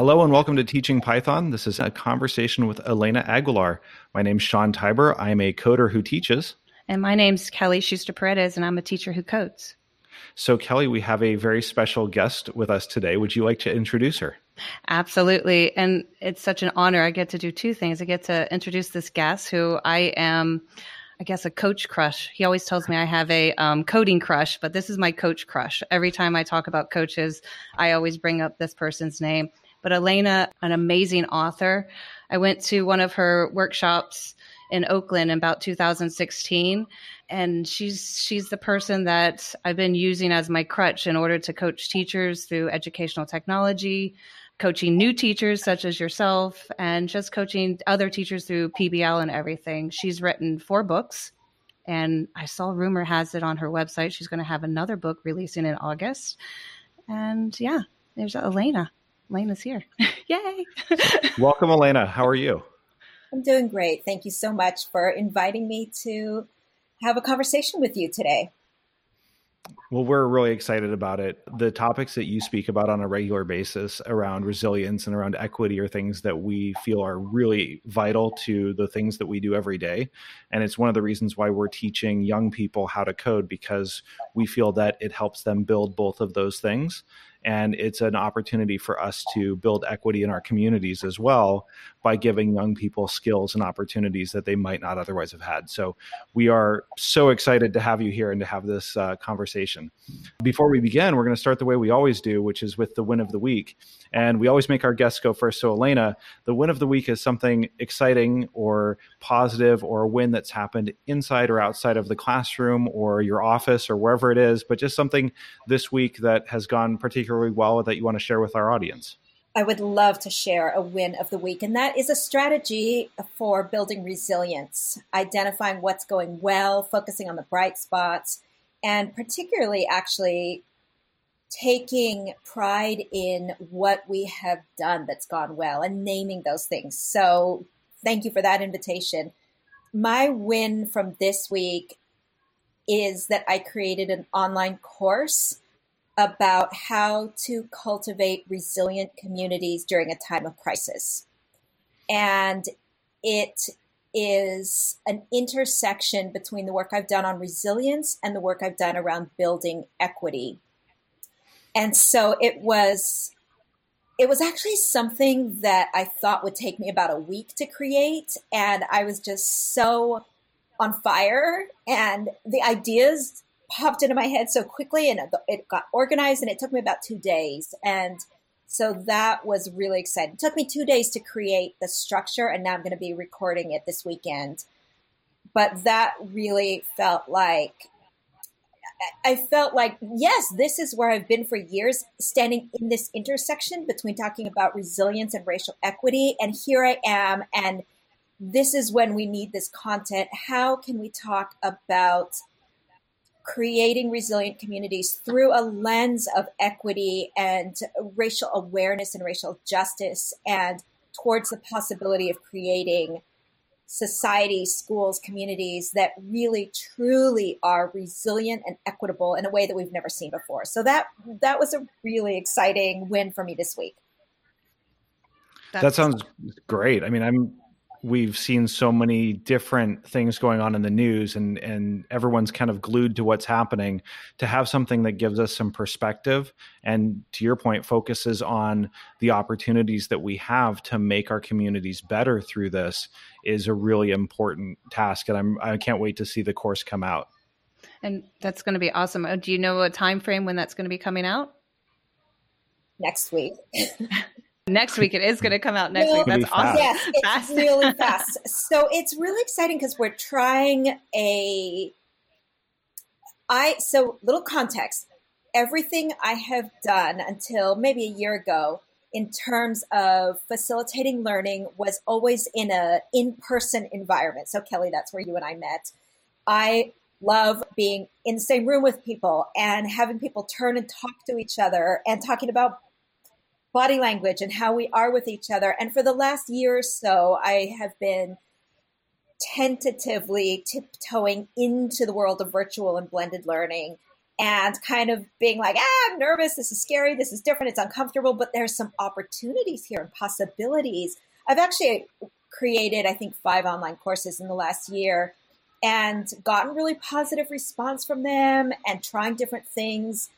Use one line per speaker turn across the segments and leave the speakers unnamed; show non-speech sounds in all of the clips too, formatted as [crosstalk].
Hello and welcome to Teaching Python. This is a conversation with Elena Aguilar. My name's Sean Tibor. I'm a coder who teaches.
And my name's Kelly Schuster Paredes, and I'm a teacher who codes.
So, Kelly, we have a very special guest with us today. Would you like to introduce her?
Absolutely. And it's such an honor. I get to do two things. I get to introduce this guest who I am, I guess, a coach crush. He always tells me I have a um, coding crush, but this is my coach crush. Every time I talk about coaches, I always bring up this person's name. But Elena, an amazing author. I went to one of her workshops in Oakland in about 2016 and she's she's the person that I've been using as my crutch in order to coach teachers through educational technology, coaching new teachers such as yourself and just coaching other teachers through PBL and everything. She's written four books and I saw rumor has it on her website she's going to have another book releasing in August. And yeah, there's Elena. Elena's here. [laughs] Yay. [laughs]
Welcome, Elena. How are you?
I'm doing great. Thank you so much for inviting me to have a conversation with you today.
Well, we're really excited about it. The topics that you speak about on a regular basis around resilience and around equity are things that we feel are really vital to the things that we do every day. And it's one of the reasons why we're teaching young people how to code because we feel that it helps them build both of those things and it's an opportunity for us to build equity in our communities as well by giving young people skills and opportunities that they might not otherwise have had. So we are so excited to have you here and to have this uh, conversation. Before we begin, we're going to start the way we always do, which is with the win of the week. And we always make our guests go first. So, Elena, the win of the week is something exciting or positive or a win that's happened inside or outside of the classroom or your office or wherever it is, but just something this week that has gone particularly well that you want to share with our audience.
I would love to share a win of the week, and that is a strategy for building resilience, identifying what's going well, focusing on the bright spots, and particularly actually taking pride in what we have done that's gone well and naming those things. So, thank you for that invitation. My win from this week is that I created an online course about how to cultivate resilient communities during a time of crisis. And it is an intersection between the work I've done on resilience and the work I've done around building equity. And so it was it was actually something that I thought would take me about a week to create and I was just so on fire and the ideas popped into my head so quickly and it got organized and it took me about 2 days and so that was really exciting. It took me two days to create the structure, and now I'm going to be recording it this weekend. But that really felt like I felt like, yes, this is where I've been for years, standing in this intersection between talking about resilience and racial equity. And here I am. And this is when we need this content. How can we talk about creating resilient communities through a lens of equity and racial awareness and racial justice and towards the possibility of creating societies, schools, communities that really truly are resilient and equitable in a way that we've never seen before. So that that was a really exciting win for me this week.
That sounds great. I mean, I'm we've seen so many different things going on in the news and and everyone's kind of glued to what's happening to have something that gives us some perspective and to your point focuses on the opportunities that we have to make our communities better through this is a really important task and I'm I can't wait to see the course come out.
And that's going to be awesome. Uh, do you know a time frame when that's going to be coming out?
Next week. [laughs]
next week. It is going to come out next week. That's awesome.
Yes, it's fast. really [laughs] fast. So it's really exciting because we're trying a. I so little context. Everything I have done until maybe a year ago in terms of facilitating learning was always in a in-person environment. So Kelly, that's where you and I met. I love being in the same room with people and having people turn and talk to each other and talking about body language and how we are with each other. And for the last year or so, I have been tentatively tiptoeing into the world of virtual and blended learning. and kind of being like, ah, I'm nervous. This is scary. This is different. It's uncomfortable. But there's some opportunities here and possibilities. I've actually created, I think, five online courses in the last year and gotten really positive response from them and trying different things.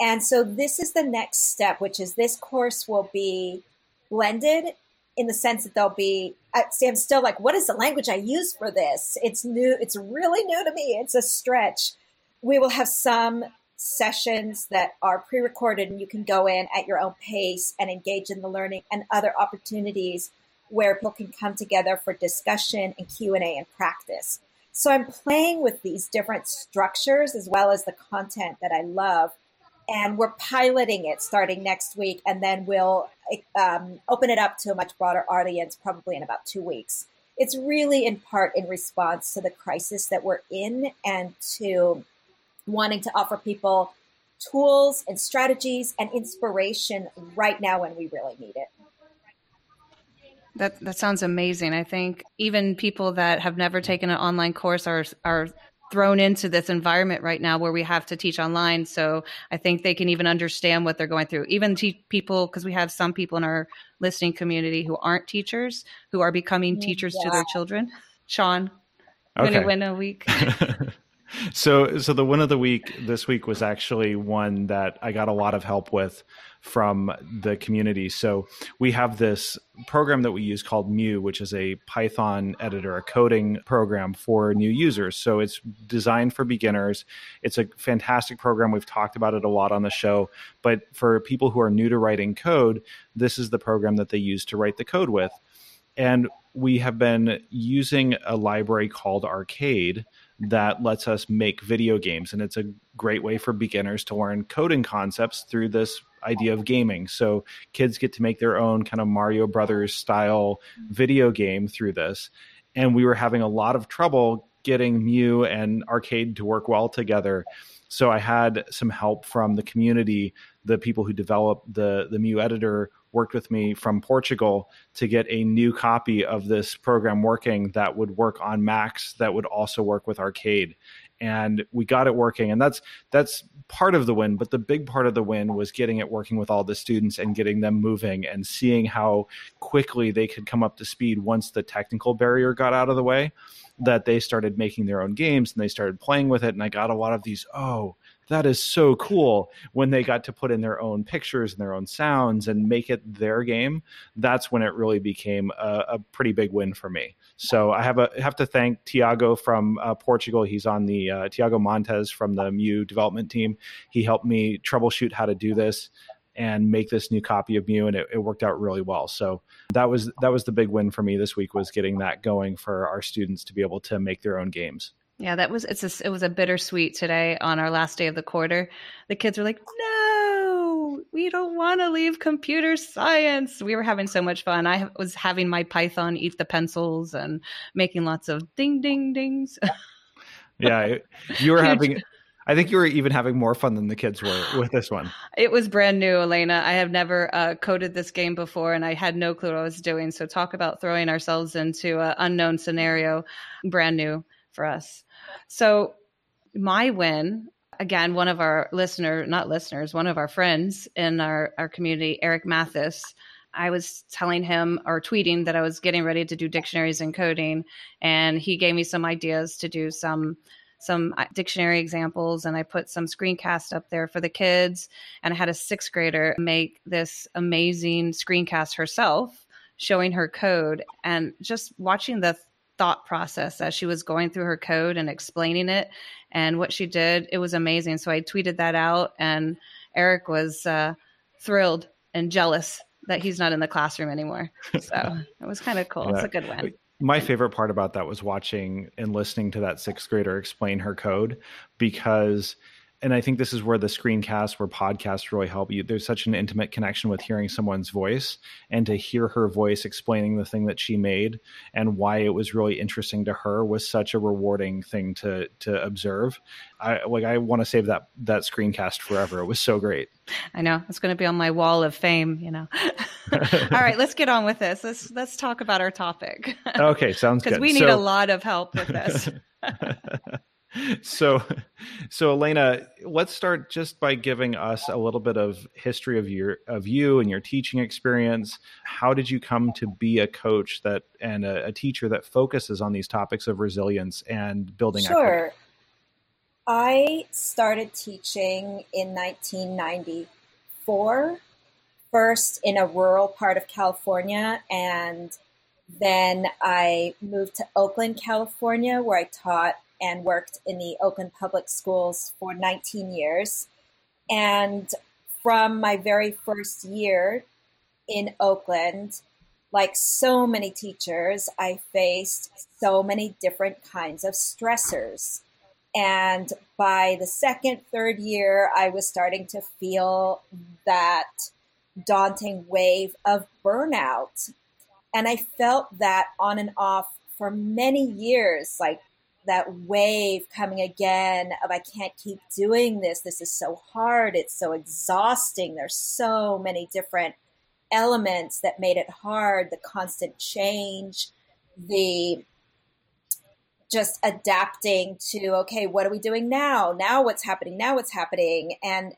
And so this is the next step, which is this course will be blended in the sense that there'll be I'm still like, what is the language I use for this? It's new. It's really new to me. It's a stretch we will have some sessions that are pre-recorded and you can go in at your own pace and engage in the learning and other opportunities where people can come together for discussion and q&a and practice so i'm playing with these different structures as well as the content that i love and we're piloting it starting next week and then we'll um, open it up to a much broader audience probably in about two weeks it's really in part in response to the crisis that we're in and to wanting to offer people tools and strategies and inspiration right now when we really need it.
That that sounds amazing. I think even people that have never taken an online course are are thrown into this environment right now where we have to teach online. So I think they can even understand what they're going through. Even te- people, because we have some people in our listening community who aren't teachers, who are becoming mm, teachers yeah. to their children. Sean, okay. win a week. [laughs]
so so the win of the week this week was actually one that I got a lot of help with from the community. So we have this program that we use called Mu, which is a Python editor, a coding program for new users. So it's designed for beginners. It's a fantastic program. We've talked about it a lot on the show. But for people who are new to writing code, this is the program that they use to write the code with. And we have been using a library called Arcade that lets us make video games. And it's a great way for beginners to learn coding concepts through this idea of gaming. So kids get to make their own kind of Mario Brothers style video game through this. And we were having a lot of trouble getting Mu and Arcade to work well together. So I had some help from the community, the people who developed the the Mu editor worked with me from Portugal to get a new copy of this program working that would work on Macs that would also work with Arcade. And we got it working, and that's that's part of the win. But the big part of the win was getting it working with all the students and getting them moving and seeing how quickly they could come up to speed once the technical barrier got out of the way. That they started making their own games and they started playing with it. And I got a lot of these, oh, that is so cool when they got to put in their own pictures and their own sounds and make it their game that's when it really became a, a pretty big win for me. So i have a have to thank tiago from uh, portugal. He's on the uh, tiago montes from the Mu development team. He helped me troubleshoot how to do this and make this new copy of Mu, and it, it, worked out really well. So that was that was the big win for me this week was getting that going for our students to be able to make their own games.
Yeah, that was it's a, it was a bittersweet today on our last day of the quarter. The kids were like, "No, we don't want to leave computer science." We were having so much fun. I was having my Python eat the pencils and making lots of ding ding dings.
yeah, [laughs] you were having I think you were even having more fun than the kids were [sighs] with this one.
It was brand new, Elena. I have never uh, coded this game before, and I had no clue what I was doing. So talk about throwing ourselves into an unknown scenario, brand new for us. So my win, again, one of our listener, not listeners, one of our friends in our, our community, Eric Matthes, I was telling him or tweeting that I was getting ready to do dictionaries and coding, and he gave me some ideas to do some some uh, dictionary examples and I put some screencast up there for the kids and I had a 6th grader make this amazing screencast herself showing her code and just watching the thought process as she was going through her code and explaining it and what she did. It was amazing. So I tweeted that out, and Eric was uh, thrilled and jealous that he's not in the classroom anymore. [laughs] So it was kind of cool. Yeah. It's a good win.
My favorite part about that was watching and listening to that sixth grader explain her code because and I think this is where the screencast, where podcasts really help you. There's such an intimate connection with hearing someone's voice and to hear her voice explaining the thing that she made and why it was really interesting to her was such a rewarding thing to to observe. I like I want to save that that screencast forever. It was so great.
I know it's going to be on my wall of fame. You know. [laughs] All right, let's get on with this. Let's let's talk about our topic.
okay, sounds [laughs] good.
Because we need so... a lot of help with this. [laughs] [laughs]
so so elena let's start just by giving us a little bit of history of your of you and your teaching experience how did you come to be a coach that and a, a teacher that focuses on these topics of resilience and building
sure equity? i started teaching in 1994 first in a rural part of california and then I moved to Oakland, California, where I taught and worked in the Oakland Public Schools for 19 years. And from my very first year in Oakland, like so many teachers, I faced so many different kinds of stressors. And by the second, third year, I was starting to feel that daunting wave of burnout. And I felt that on and off for many years, like that wave coming again of I can't keep doing this. This is so hard. It's so exhausting. There's so many different elements that made it hard. The constant change, the just adapting to okay, what are we doing now? Now what's happening? Now what's happening? And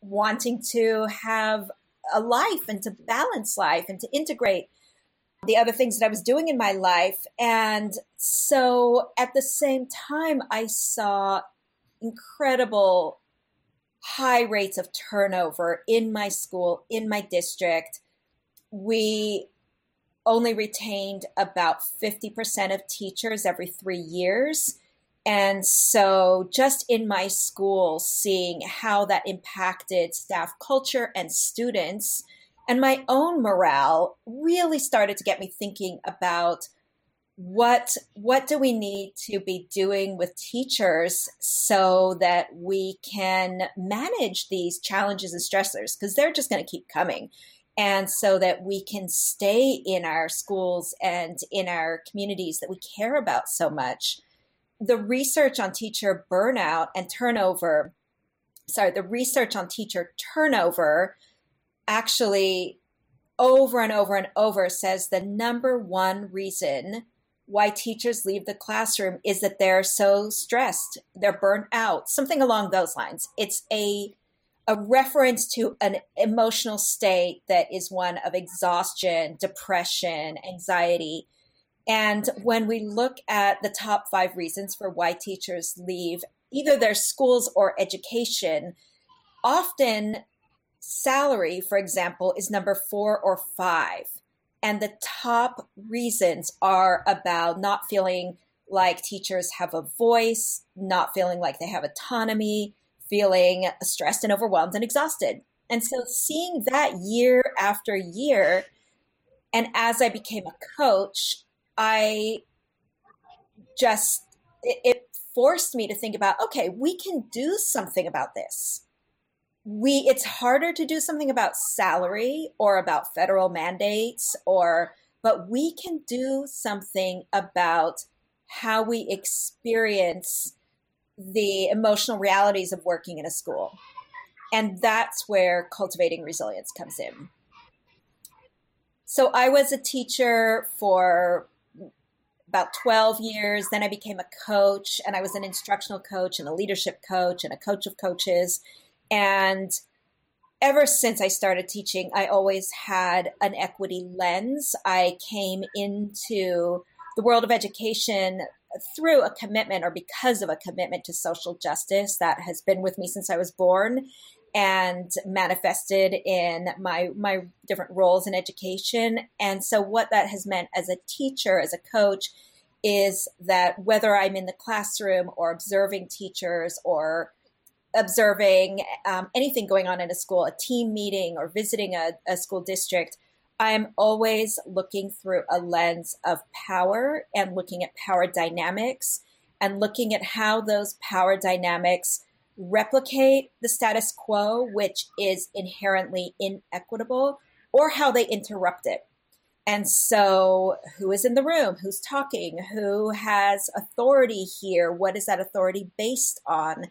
wanting to have a life and to balance life and to integrate the other things that I was doing in my life. And so at the same time, I saw incredible high rates of turnover in my school, in my district. We only retained about 50% of teachers every three years. And so, just in my school, seeing how that impacted staff culture and students and my own morale really started to get me thinking about what what do we need to be doing with teachers so that we can manage these challenges and stressors? Because they're just going to keep coming. And so that we can stay in our schools and in our communities that we care about so much. The research on teacher burnout and turnover sorry the research on teacher turnover actually over and over and over says the number one reason why teachers leave the classroom is that they're so stressed, they're burnt out, something along those lines. It's a a reference to an emotional state that is one of exhaustion, depression, anxiety. And when we look at the top five reasons for why teachers leave either their schools or education, often salary, for example, is number four or five. And the top reasons are about not feeling like teachers have a voice, not feeling like they have autonomy, feeling stressed and overwhelmed and exhausted. And so seeing that year after year, and as I became a coach, I just, it, it forced me to think about okay, we can do something about this we it's harder to do something about salary or about federal mandates or but we can do something about how we experience the emotional realities of working in a school. And that's where cultivating resilience comes in. So i was a teacher for about 12 years. Then i became a coach and i was an instructional coach and a leadership coach and a coach of coaches and ever since I started teaching, I always had an equity lens. I came into the world of education through a commitment or because of a commitment to social justice that has been with me since I was born and manifested in my my different roles in education and so what that has meant as a teacher as a coach is that whether I'm in the classroom or observing teachers or observing um, anything going on in a school, a team meeting, or visiting a, a school district, I'm always looking through a lens of power and looking at power dynamics and looking at how those power dynamics replicate the status quo, which is inherently inequitable, or how they interrupt it. And so, who is in the room? Who's talking? Who has authority here? What is that authority based on?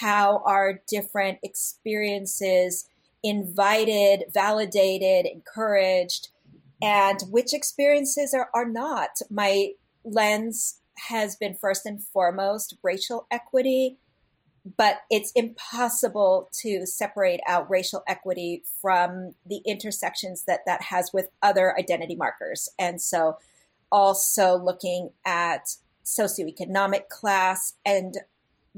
How our different experiences invited, validated, encouraged, and which experiences are, are not. My lens has been first and foremost racial equity, but it's impossible to separate out racial equity from the intersections that that has with other identity markers. And so, also looking at socioeconomic class and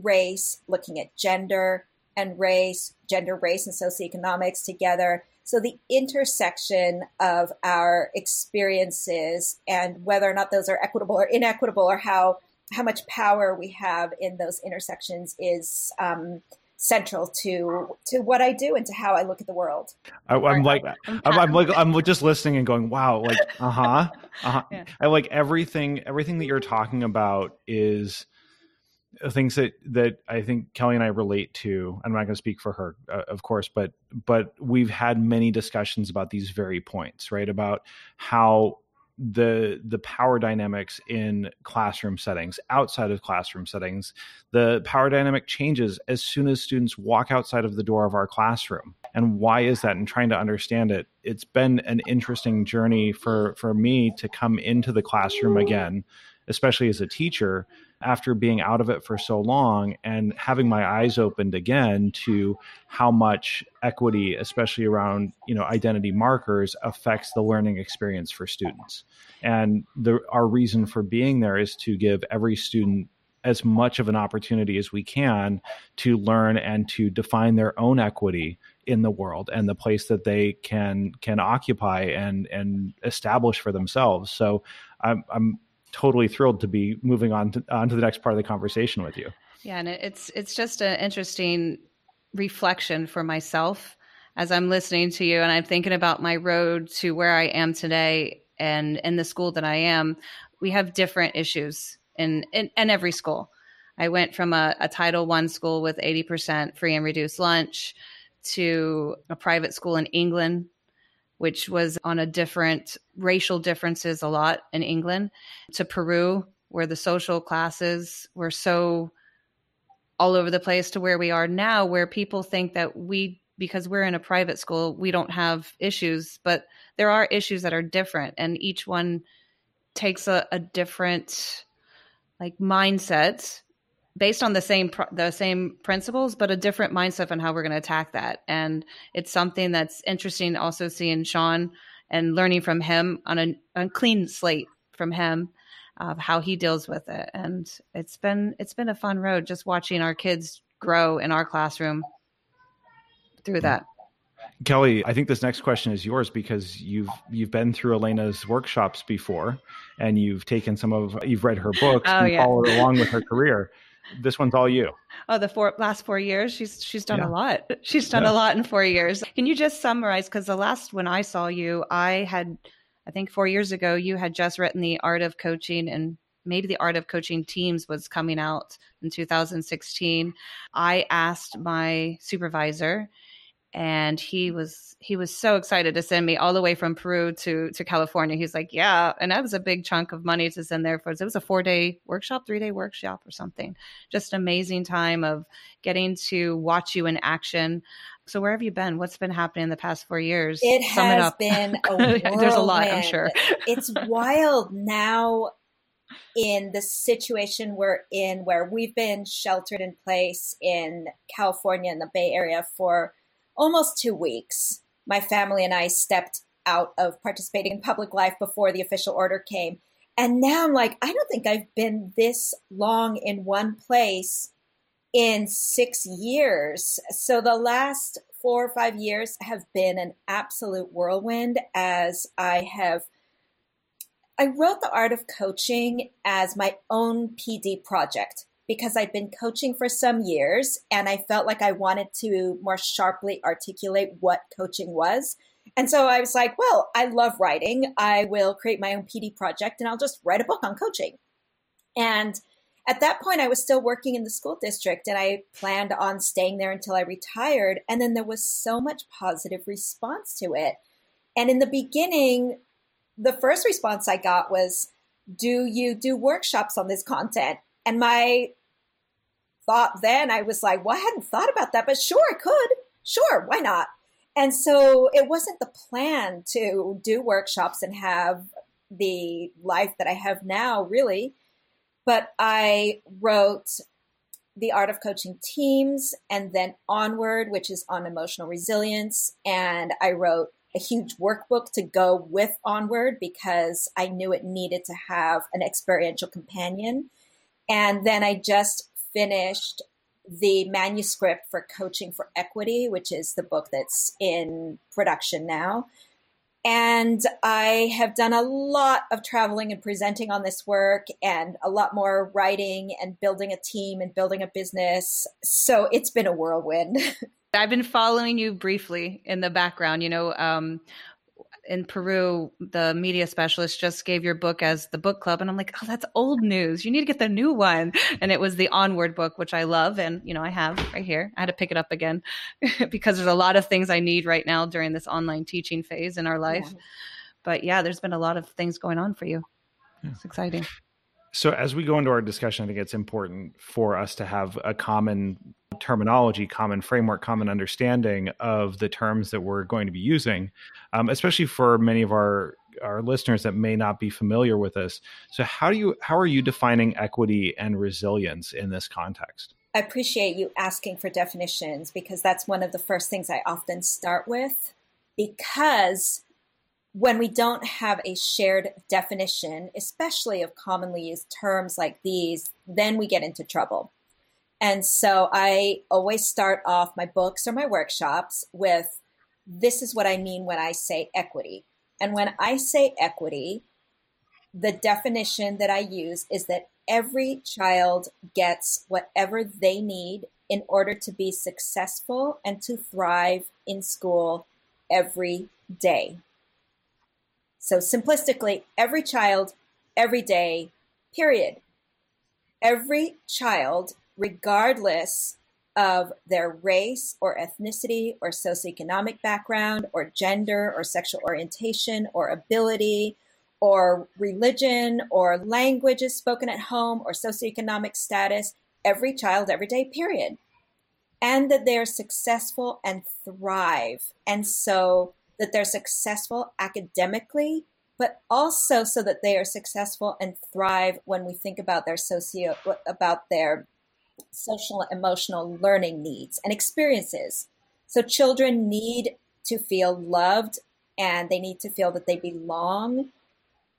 race, looking at gender and race, gender, race, and socioeconomics together. So the intersection of our experiences and whether or not those are equitable or inequitable, or how how much power we have in those intersections, is um, central to to what I do and to how I look at the world.
I, am like I'm, I'm, like I'm just listening and going, wow, like [laughs] uh huh, uh huh. Yeah. I like everything. Everything that you're talking about is things that that I think Kelly and I relate to. I'm not going to speak for her, uh, of course, but but we've had many discussions about these very points, right? About how the the power dynamics in classroom settings outside of classroom settings the power dynamic changes as soon as students walk outside of the door of our classroom and why is that and trying to understand it it's been an interesting journey for for me to come into the classroom again especially as a teacher after being out of it for so long and having my eyes opened again to how much equity especially around you know identity markers affects the learning experience for students. And the, our reason for being there is to give every student as much of an opportunity as we can to learn and to define their own equity in the world and the place that they can can occupy and and establish for themselves. So i'm i'm totally thrilled to be moving on to, on to the next part of the conversation with you.
Yeah, and it's it's just an interesting reflection for myself as I'm listening to you and I'm thinking about my road to where I am today and in the school that I am. We have different issues in in, in every school. I went from a, a Title One school with 80% free and reduced lunch to a private school in England which was on a different racial differences a lot in England, to Peru, where the social classes were so all over the place to where we are now, where people think that we, because we're in a private school, we don't have issues, but there are issues that are different, and each one takes a, a different like mindset based on the same the same principles, but a different mindset on how we're going to attack that. And it's something that's interesting. Also seeing Sean and learning from him on a, a clean slate from him of how he deals with it. And it's been it's been a fun road just watching our kids grow in our classroom through that.
Kelly, I think this next question is yours because you've you've been through Elena's workshops before, and you've taken some of you've read her books oh, and yeah. followed along with her career this one's all you.
Oh, the four last four years, she's she's done yeah. a lot. [laughs] She's done yeah. a lot in four years. Can you just summarize? Because the last when I saw you, I had, I think four years ago, you had just written the Art of Coaching, and maybe the Art of Coaching Teams was coming out in 2016. I asked my supervisor and he was he was so excited to send me all the way from Peru to to California. He's like, "Yeah," and that was a big chunk of money to send there for. It was a four day workshop, three day workshop, or something. Just amazing time of getting to watch you in action. So where have you been? What's been happening in the past four years?
It Sum has it been [laughs] a
There's a lot, I'm sure.
it's wild now in the situation we're in, where we've been sheltered in place in California in the Bay Area for almost two weeks, my family and I stepped out of participating in public life before the official order came. And now I'm like, I don't think I've been this long in one place in six years. So the last four or five years have been an absolute whirlwind as I have. I wrote The Art of Coaching as my own PD project because I'd been coaching for some years and I felt like I wanted to more sharply articulate what coaching was. And so I was like, well, I love writing. I will create my own PD project and I'll just write a book on coaching. And at that point, I was still working in the school district and I planned on staying there until I retired. And then there was so much positive response to it. And in the beginning, the first response I got was, Do you do workshops on this content? And my thought then, I was like, well, I hadn't thought about that, but sure, I could. Sure, why not? And so it wasn't the plan to do workshops and have the life that I have now, really. but I wrote The Art of Coaching Teams and then Onward, which is on emotional resilience. And I wrote a huge workbook to go with Onward because I knew it needed to have an experiential companion. And then I just finished the manuscript for Coaching for Equity, which is the book that's in production now. And I have done a lot of traveling and presenting on this work and a lot more writing and building a team and building a business. So it's been a whirlwind. [laughs]
I've been following you briefly in the background. You know, um, in Peru, the media specialist just gave your book as the book club. And I'm like, oh, that's old news. You need to get the new one. And it was the Onward book, which I love. And, you know, I have right here. I had to pick it up again [laughs] because there's a lot of things I need right now during this online teaching phase in our life. Yeah. But yeah, there's been a lot of things going on for you. Yeah. It's exciting.
So, as we go into our discussion, I think it's important for us to have a common terminology, common framework, common understanding of the terms that we're going to be using, um, especially for many of our our listeners that may not be familiar with this. So, how do you how are you defining equity and resilience in this context?
I appreciate you asking for definitions because that's one of the first things I often start with because when we don't have a shared definition, especially of commonly used terms like these, then we get into trouble. And so I always start off my books or my workshops with this is what I mean when I say equity. And when I say equity, the definition that I use is that every child gets whatever they need in order to be successful and to thrive in school every day. So, simplistically, every child, every day, period. Every child regardless of their race or ethnicity or socioeconomic background or gender or sexual orientation or ability or religion or languages spoken at home or socioeconomic status, every child, every day, period. And that they're successful and thrive. And so that they're successful academically, but also so that they are successful and thrive when we think about their socio about their social emotional learning needs and experiences. So children need to feel loved and they need to feel that they belong.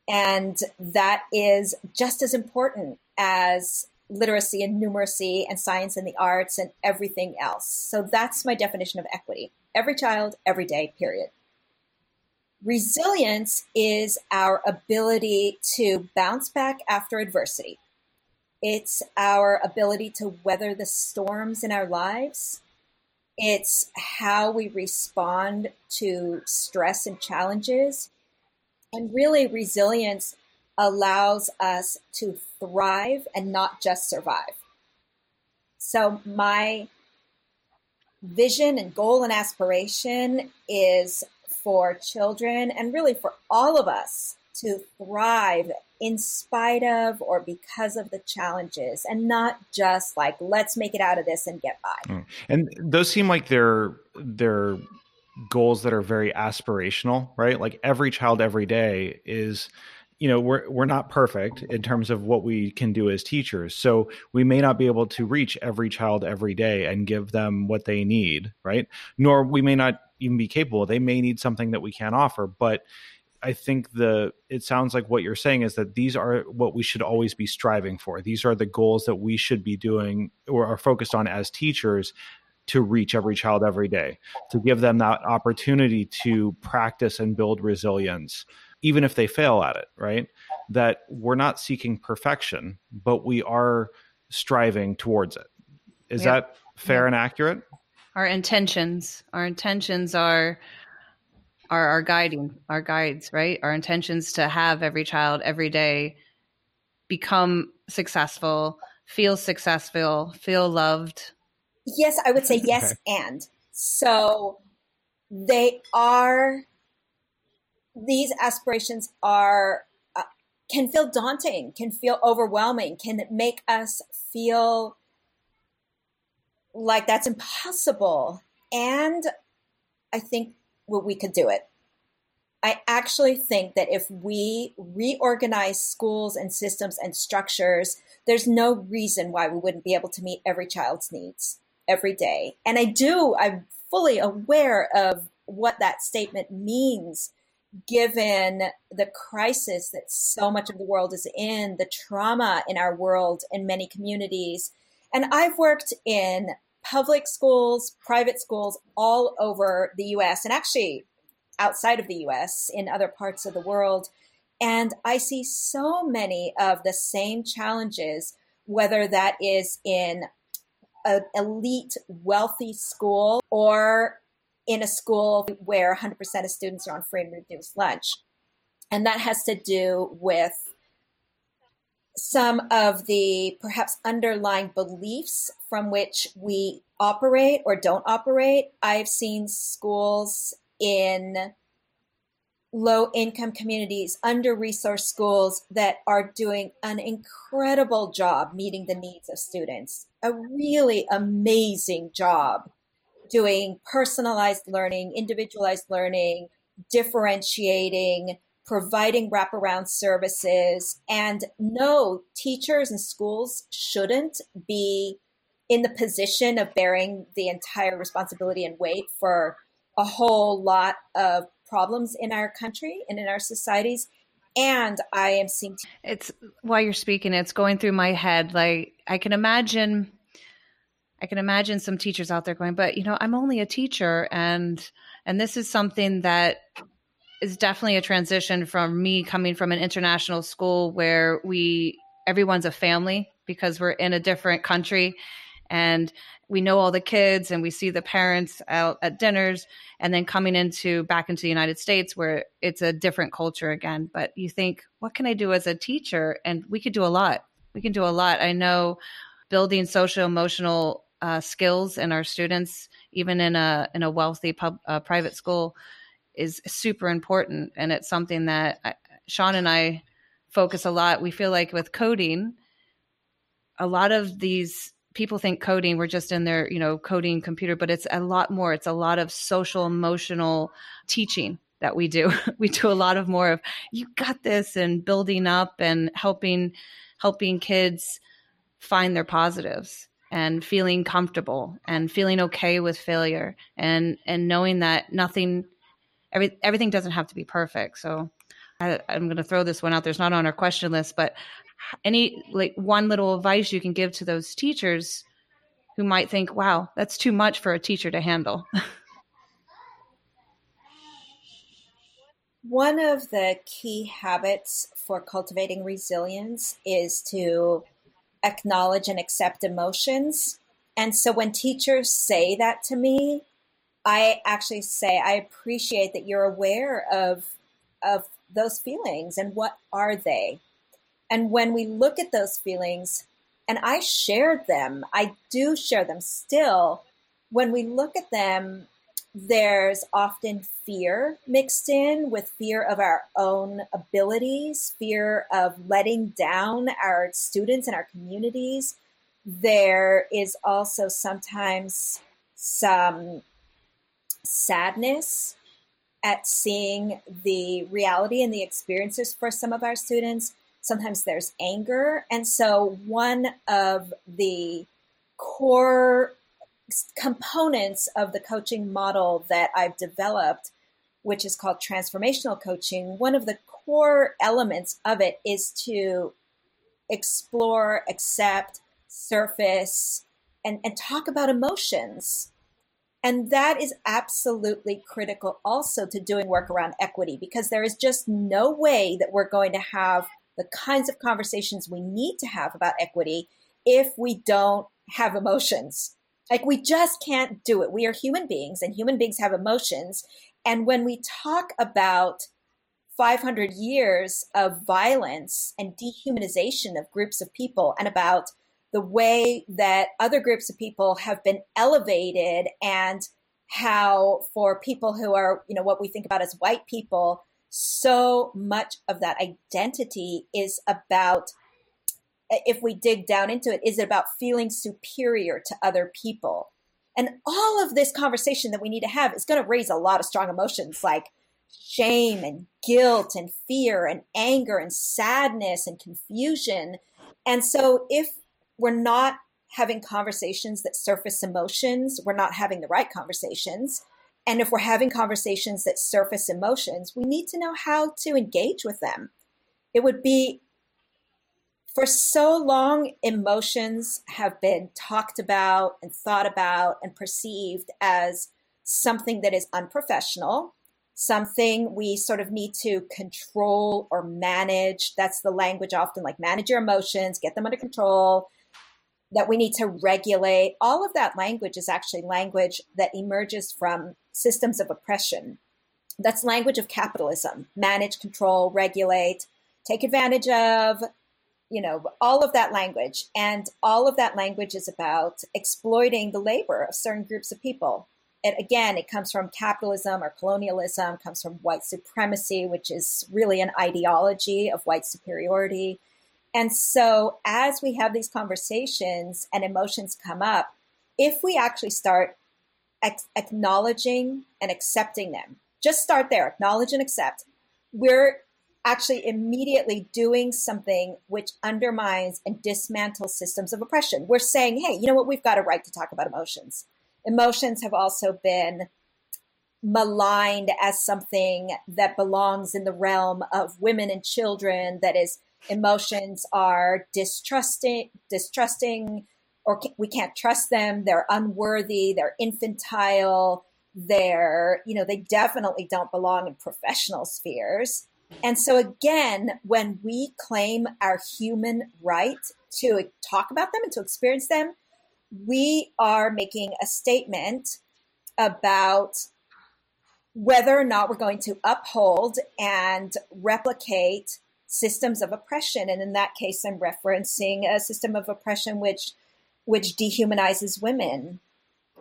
And that is just as important as literacy and numeracy and science and the arts and everything else. So that's my definition of equity. Every child, every day, period. Resilience is our ability to bounce back after adversity. It's our ability to weather the storms in our lives. It's how we respond to stress and challenges. And really, resilience allows us to thrive and not just survive. So, my vision and goal and aspiration is for children and really for all of us to thrive in spite of or because of the challenges and not just like let's make it out of this and get by. Mm.
And those seem like they're they're goals that are very aspirational, right? Like every child every day is you know we're we're not perfect in terms of what we can do as teachers so we may not be able to reach every child every day and give them what they need right nor we may not even be capable they may need something that we can't offer but I think the it sounds like what you're saying is that these are what we should always be striving for. These are the goals that we should be doing or are focused on as teachers to reach every child every day, to give them that opportunity to practice and build resilience, even if they fail at it, right? That we're not seeking perfection, but we are striving towards it. Is yep. that fair yep. and accurate?
Our intentions, our intentions are are our guiding, our guides, right? Our intentions to have every child every day become successful, feel successful, feel loved.
Yes, I would say [laughs] yes and. So they are these aspirations are uh, can feel daunting, can feel overwhelming, can make us feel like that's impossible. And I think well, we could do it. I actually think that if we reorganize schools and systems and structures, there's no reason why we wouldn't be able to meet every child's needs every day. And I do, I'm fully aware of what that statement means given the crisis that so much of the world is in, the trauma in our world in many communities. And I've worked in public schools, private schools all over the US and actually outside of the US in other parts of the world. And I see so many of the same challenges, whether that is in an elite, wealthy school or in a school where 100% of students are on free and reduced lunch. And that has to do with some of the perhaps underlying beliefs from which we operate or don't operate. I've seen schools in low income communities, under resourced schools that are doing an incredible job meeting the needs of students. A really amazing job doing personalized learning, individualized learning, differentiating, providing wraparound services. And no, teachers and schools shouldn't be in the position of bearing the entire responsibility and weight for a whole lot of problems in our country and in our societies and i am seeing t-
it's while you're speaking it's going through my head like i can imagine I can imagine some teachers out there going, but you know, I'm only a teacher and and this is something that is definitely a transition from me coming from an international school where we everyone's a family because we're in a different country. And we know all the kids and we see the parents out at dinners and then coming into back into the United States where it's a different culture again. But you think what can I do as a teacher? And we could do a lot. We can do a lot. I know building social emotional uh, skills in our students, even in a in a wealthy pub, uh, private school, is super important, and it's something that I, Sean and I focus a lot. We feel like with coding, a lot of these people think coding we're just in their, you know, coding computer, but it's a lot more. It's a lot of social emotional teaching that we do. [laughs] we do a lot of more of you got this and building up and helping helping kids find their positives and feeling comfortable and feeling okay with failure and and knowing that nothing every, everything doesn't have to be perfect. So I, i'm going to throw this one out. There's not on our question list but any like one little advice you can give to those teachers who might think wow that's too much for a teacher to handle. [laughs]
One of the key habits for cultivating resilience is to acknowledge and accept emotions. And so when teachers say that to me, I actually say, I appreciate that you're aware of, of those feelings and what are they? And when we look at those feelings, and I shared them, I do share them still. When we look at them, there's often fear mixed in with fear of our own abilities, fear of letting down our students and our communities. There is also sometimes some sadness at seeing the reality and the experiences for some of our students. Sometimes there's anger. And so, one of the core components of the coaching model that I've developed, which is called transformational coaching, one of the core elements of it is to explore, accept, surface, and, and talk about emotions. And that is absolutely critical also to doing work around equity because there is just no way that we're going to have the kinds of conversations we need to have about equity if we don't have emotions like we just can't do it. We are human beings and human beings have emotions. And when we talk about 500 years of violence and dehumanization of groups of people and about the way that other groups of people have been elevated and how for people who are, you know, what we think about as white people, so much of that identity is about if we dig down into it, is it about feeling superior to other people? And all of this conversation that we need to have is going to raise a lot of strong emotions like shame and guilt and fear and anger and sadness and confusion. And so if we're not having conversations that surface emotions, we're not having the right conversations. And if we're having conversations that surface emotions, we need to know how to engage with them. It would be for so long, emotions have been talked about and thought about and perceived as something that is unprofessional, something we sort of need to control or manage. That's the language often like manage your emotions, get them under control, that we need to regulate. All of that language is actually language that emerges from systems of oppression. That's language of capitalism manage, control, regulate, take advantage of, you know, all of that language. And all of that language is about exploiting the labor of certain groups of people. And again, it comes from capitalism or colonialism, comes from white supremacy, which is really an ideology of white superiority. And so, as we have these conversations and emotions come up, if we actually start acknowledging and accepting them, just start there, acknowledge and accept, we're actually immediately doing something which undermines and dismantles systems of oppression. We're saying, hey, you know what? We've got a right to talk about emotions. Emotions have also been maligned as something that belongs in the realm of women and children, that is emotions are distrusting, distrusting, or we can't trust them. They're unworthy. They're infantile. They're, you know, they definitely don't belong in professional spheres. And so, again, when we claim our human right to talk about them and to experience them, we are making a statement about whether or not we're going to uphold and replicate systems of oppression. And in that case, I'm referencing a system of oppression which which dehumanizes women,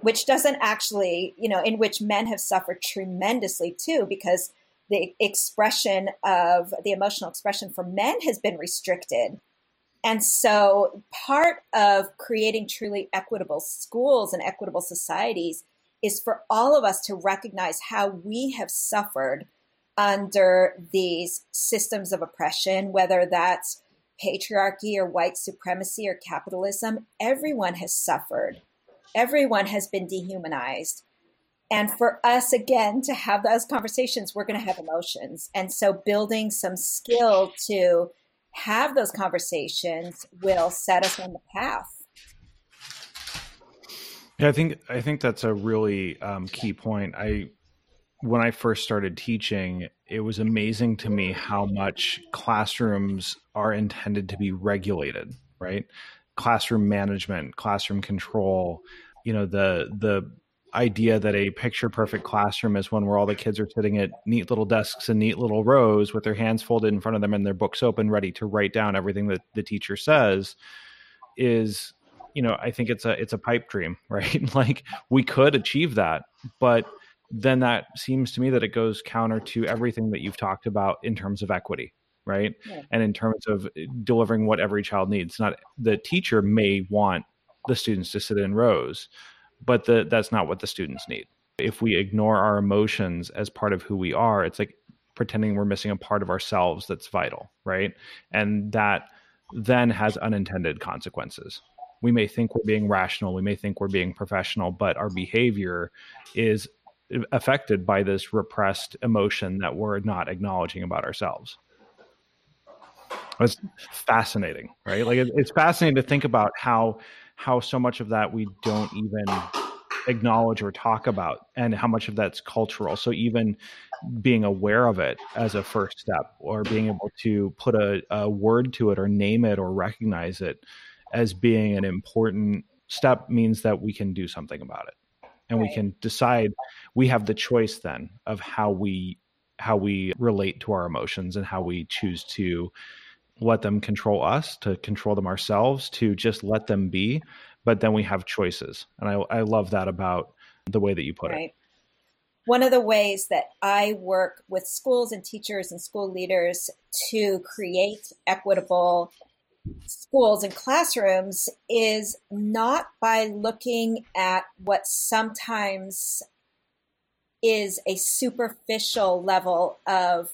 which doesn't actually, you know, in which men have suffered tremendously too, because the expression of the emotional expression for men has been restricted. And so part of creating truly equitable schools and equitable societies is for all of us to recognize how we have suffered under these systems of oppression, whether that's patriarchy or white supremacy or capitalism, everyone has suffered. Everyone has been dehumanized. And for us, again, to have those conversations, we're going to have emotions. And so building some skill to have those conversations will set us on the path.
Yeah, I think I think that's a really um, key point. I when I first started teaching, it was amazing to me how much classrooms are intended to be regulated, right? Classroom management, classroom control, you know, the the idea that a picture perfect classroom is one where all the kids are sitting at neat little desks and neat little rows with their hands folded in front of them and their books open ready to write down everything that the teacher says is you know i think it's a it's a pipe dream [laughs] right like we could achieve that but then that seems to me that it goes counter to everything that you've talked about in terms of equity right? Yeah. and in terms of eh, delivering what every child needs. Not the teacher may want the students to sit in rows but the, that's not what the students need. If we ignore our emotions as part of who we are it's like pretending we're missing a part of ourselves that's vital right? And that then has unintended consequences. We may think we're being rational we may think we're being professional but our behavior is affected by this repressed emotion that we're not acknowledging about ourselves. It's fascinating, right? Like it's fascinating to think about how how so much of that we don't even acknowledge or talk about and how much of that's cultural so even being aware of it as a first step or being able to put a, a word to it or name it or recognize it as being an important step means that we can do something about it and right. we can decide we have the choice then of how we how we relate to our emotions and how we choose to let them control us to control them ourselves to just let them be but then we have choices and i, I love that about the way that you put right. it
one of the ways that I work with schools and teachers and school leaders to create equitable schools and classrooms is not by looking at what sometimes is a superficial level of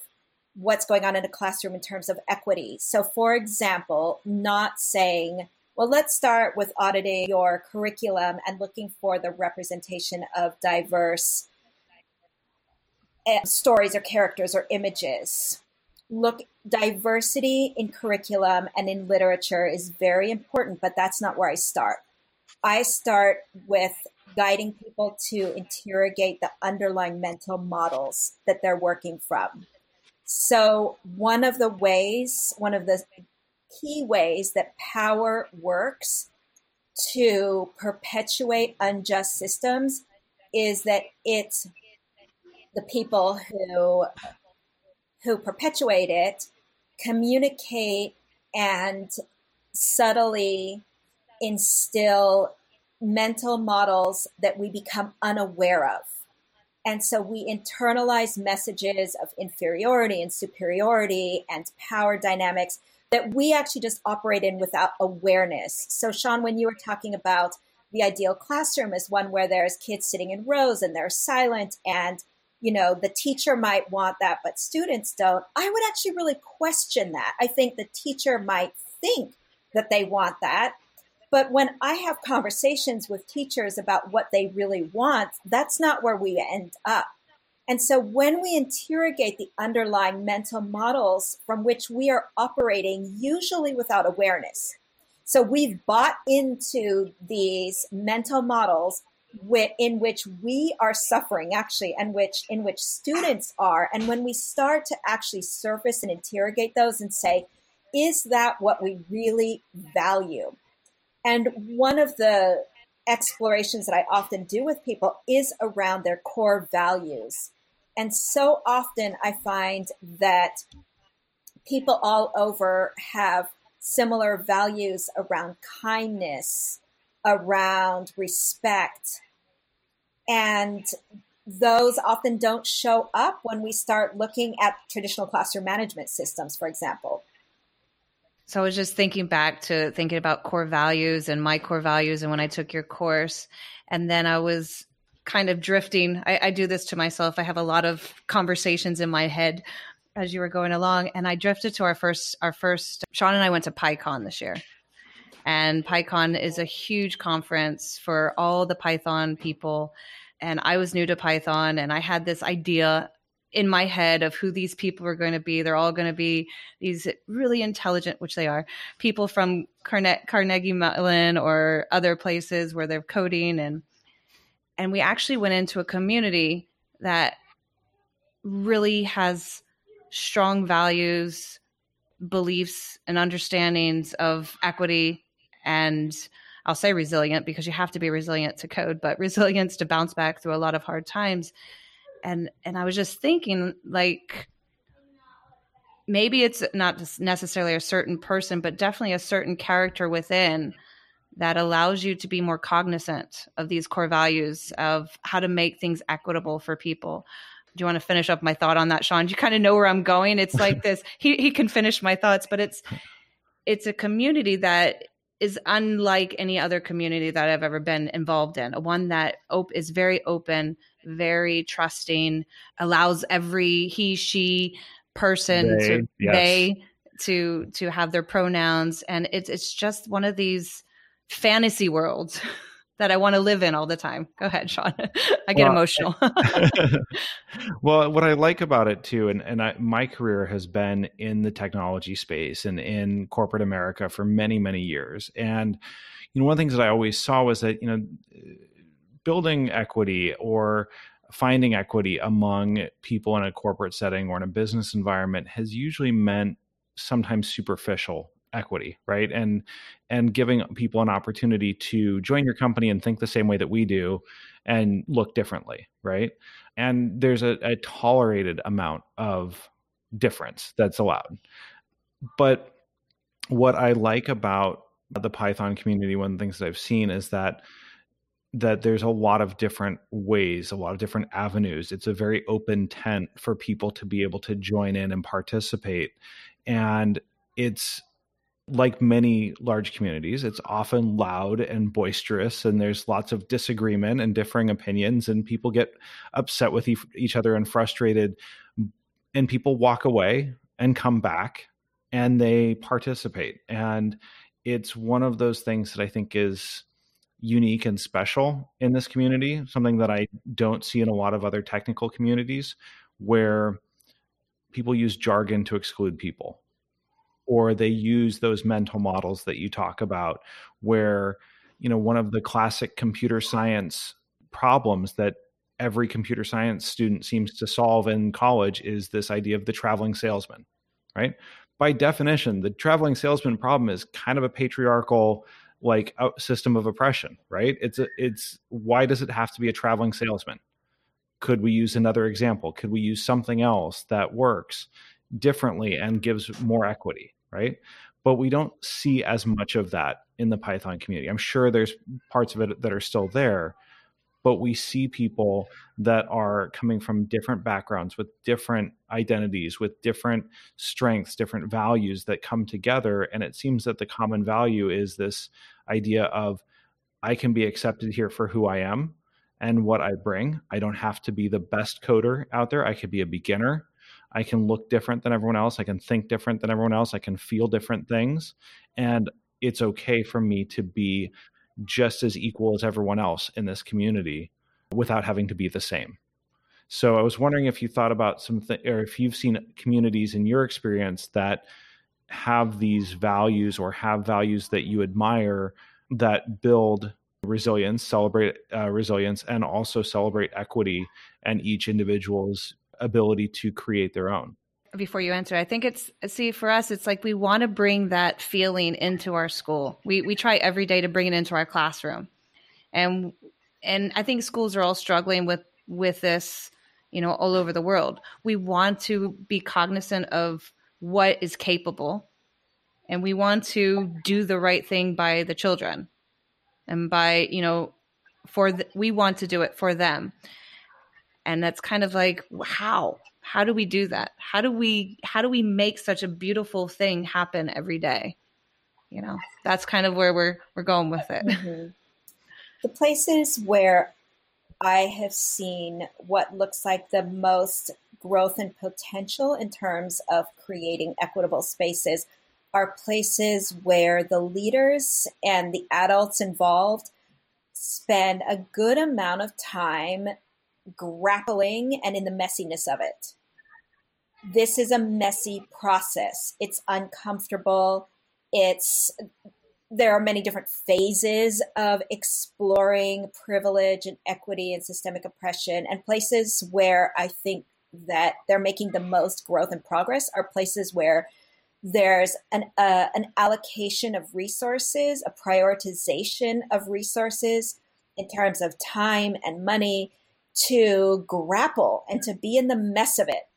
what's going on in a classroom in terms of equity. So, for example, not saying, well, let's start with auditing your curriculum and looking for the representation of diverse eh, stories or characters or images. Look, diversity in curriculum and in literature is very important, but that's not where I start. I start with guiding people to interrogate the underlying mental models that they're working from. So, one of the ways, one of the key ways that power works to perpetuate unjust systems is that it's the people who who perpetuate it communicate and subtly instill mental models that we become unaware of. And so we internalize messages of inferiority and superiority and power dynamics that we actually just operate in without awareness. So, Sean, when you were talking about the ideal classroom is one where there's kids sitting in rows and they're silent and you know the teacher might want that but students don't i would actually really question that i think the teacher might think that they want that but when I have conversations with teachers about what they really want, that's not where we end up. And so when we interrogate the underlying mental models from which we are operating, usually without awareness. So we've bought into these mental models in which we are suffering actually and which in which students are and when we start to actually surface and interrogate those and say is that what we really value and one of the explorations that I often do with people is around their core values. And so often I find that people all over have similar values around kindness, around respect. And those often don't show up when we start looking at traditional classroom management systems, for example.
So I was just thinking back to thinking about core values and my core values and when I took your course. And then I was kind of drifting. I, I do this to myself. I have a lot of conversations in my head as you were going along. And I drifted to our first our first Sean and I went to PyCon this year. And PyCon is a huge conference for all the Python people. And I was new to Python and I had this idea in my head of who these people are going to be. They're all going to be these really intelligent, which they are, people from Carne- Carnegie Mellon or other places where they're coding and and we actually went into a community that really has strong values, beliefs, and understandings of equity and I'll say resilient because you have to be resilient to code, but [laughs] resilience to bounce back through a lot of hard times. And and I was just thinking like maybe it's not necessarily a certain person but definitely a certain character within that allows you to be more cognizant of these core values of how to make things equitable for people. Do you want to finish up my thought on that sean? Do you kind of know where i'm going. It's like [laughs] this he, he can finish my thoughts but it's it's a community that is unlike any other community that i've ever been involved in. A one that op- is very open very trusting, allows every he, she person they, to yes. they to to have their pronouns. And it's it's just one of these fantasy worlds [laughs] that I want to live in all the time. Go ahead, Sean. [laughs] I get well, emotional. [laughs]
well, what I like about it too, and, and I, my career has been in the technology space and in corporate America for many, many years. And, you know, one of the things that I always saw was that, you know, building equity or finding equity among people in a corporate setting or in a business environment has usually meant sometimes superficial equity right and and giving people an opportunity to join your company and think the same way that we do and look differently right and there's a, a tolerated amount of difference that's allowed but what i like about the python community one of the things that i've seen is that that there's a lot of different ways, a lot of different avenues. It's a very open tent for people to be able to join in and participate. And it's like many large communities, it's often loud and boisterous, and there's lots of disagreement and differing opinions, and people get upset with each other and frustrated, and people walk away and come back and they participate. And it's one of those things that I think is unique and special in this community, something that I don't see in a lot of other technical communities where people use jargon to exclude people or they use those mental models that you talk about where you know one of the classic computer science problems that every computer science student seems to solve in college is this idea of the traveling salesman right? By definition the traveling salesman problem is kind of a patriarchal like system of oppression right? It's a, it's why does it have to be a traveling salesman? Could we use another example? Could we use something else that works differently and gives more equity, right? But we don't see as much of that in the Python community. I'm sure there's parts of it that are still there, but we see people that are coming from different backgrounds with different identities, with different strengths, different values that come together. And it seems that the common value is this idea of I can be accepted here for who I am and what I bring. I don't have to be the best coder out there. I could be a beginner. I can look different than everyone else. I can think different than everyone else. I can feel different things. And it's okay for me to be just as equal as everyone else in this community without having to be the same. So I was wondering if you thought about something, or if you've seen communities in your experience that have these values or have values that you admire that build resilience, celebrate uh, resilience, and also celebrate equity and each individual's ability to create their own.
Before you answer i think it's see for us it's like we want to bring that feeling into our school. We we try every day to bring it into our classroom. And and i think schools are all struggling with with this you know all over the world. We want to be cognizant of what is capable and we want to do the right thing by the children and by you know for the, we want to do it for them and that's kind of like how? How do we do that? How do we how do we make such a beautiful thing happen every day? You know that's kind of where we're we're going with it. Mm-hmm.
the places where i have seen what looks like the most growth and potential in terms of creating equitable spaces are places where the leaders and the adults involved spend a good amount of time grappling and in the messiness of it. This is a messy process. It's uncomfortable. It's there are many different phases of exploring privilege and equity and systemic oppression and places where I think that they're making the most growth and progress are places where there's an, uh, an allocation of resources, a prioritization of resources in terms of time and money to grapple and to be in the mess of it.